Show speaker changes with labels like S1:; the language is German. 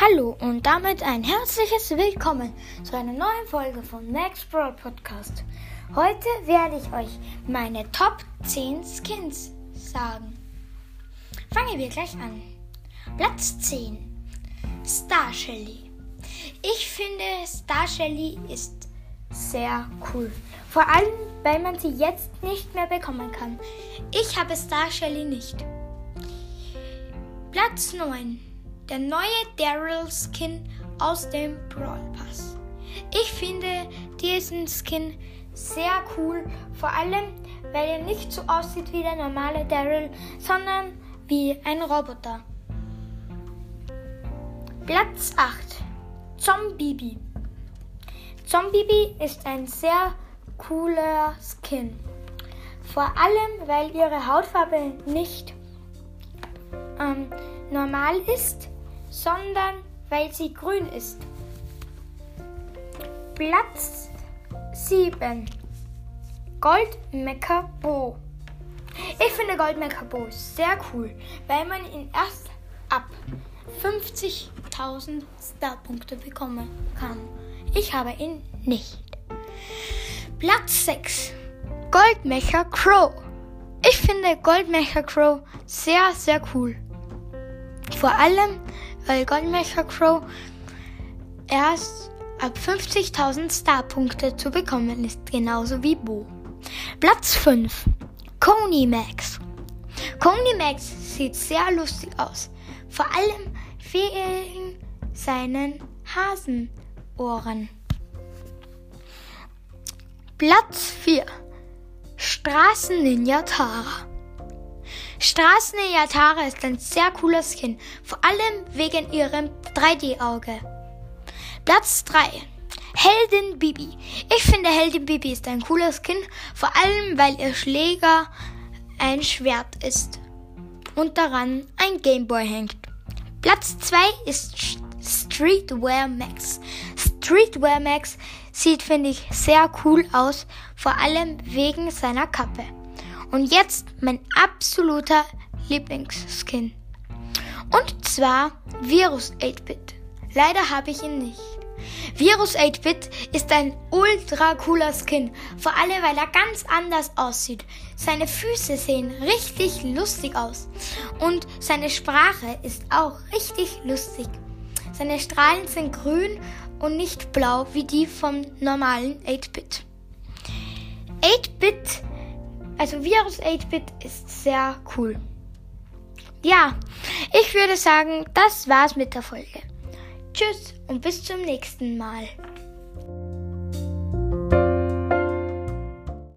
S1: Hallo und damit ein herzliches Willkommen zu einer neuen Folge vom Next Brawl Podcast. Heute werde ich euch meine Top 10 Skins sagen. Fangen wir gleich an. Platz 10. Star Shelly. Ich finde Star Shelly ist sehr cool. Vor allem, weil man sie jetzt nicht mehr bekommen kann. Ich habe Star Shelly nicht. Platz 9 der neue Daryl Skin aus dem Brawl Pass. Ich finde diesen Skin sehr cool, vor allem weil er nicht so aussieht wie der normale Daryl, sondern wie ein Roboter. Platz 8. Zombibi. Zombibi ist ein sehr cooler Skin. Vor allem, weil ihre Hautfarbe nicht ähm, normal ist, sondern weil sie grün ist. Platz 7. Goldmecker Bo. Ich finde Goldmecker Bo sehr cool, weil man ihn erst ab 50.000 Starpunkte bekommen kann. Ich habe ihn nicht. Platz 6. Goldmecher Crow. Ich finde Goldmecher Crow sehr, sehr cool. Vor allem, weil Goldmecher Crow erst ab 50.000 Starpunkte zu bekommen ist, genauso wie Bo. Platz 5. Coney Max. Coney Max sieht sehr lustig aus. Vor allem wegen seinen Hasenohren. Platz 4. Straßen-Ninja Tara. Straßennäher Tara ist ein sehr cooler Skin, vor allem wegen ihrem 3D-Auge. Platz 3. Heldin Bibi. Ich finde Heldin Bibi ist ein cooler Skin, vor allem weil ihr Schläger ein Schwert ist und daran ein Gameboy hängt. Platz 2 ist Streetwear Max. Streetwear Max sieht, finde ich, sehr cool aus, vor allem wegen seiner Kappe. Und jetzt mein absoluter Lieblingsskin. Und zwar Virus 8-Bit. Leider habe ich ihn nicht. Virus 8-Bit ist ein ultra cooler Skin, vor allem weil er ganz anders aussieht. Seine Füße sehen richtig lustig aus und seine Sprache ist auch richtig lustig. Seine Strahlen sind grün und nicht blau wie die vom normalen 8-Bit. 8-Bit also Virus 8-Bit ist sehr cool. Ja, ich würde sagen, das war's mit der Folge. Tschüss und bis zum nächsten Mal.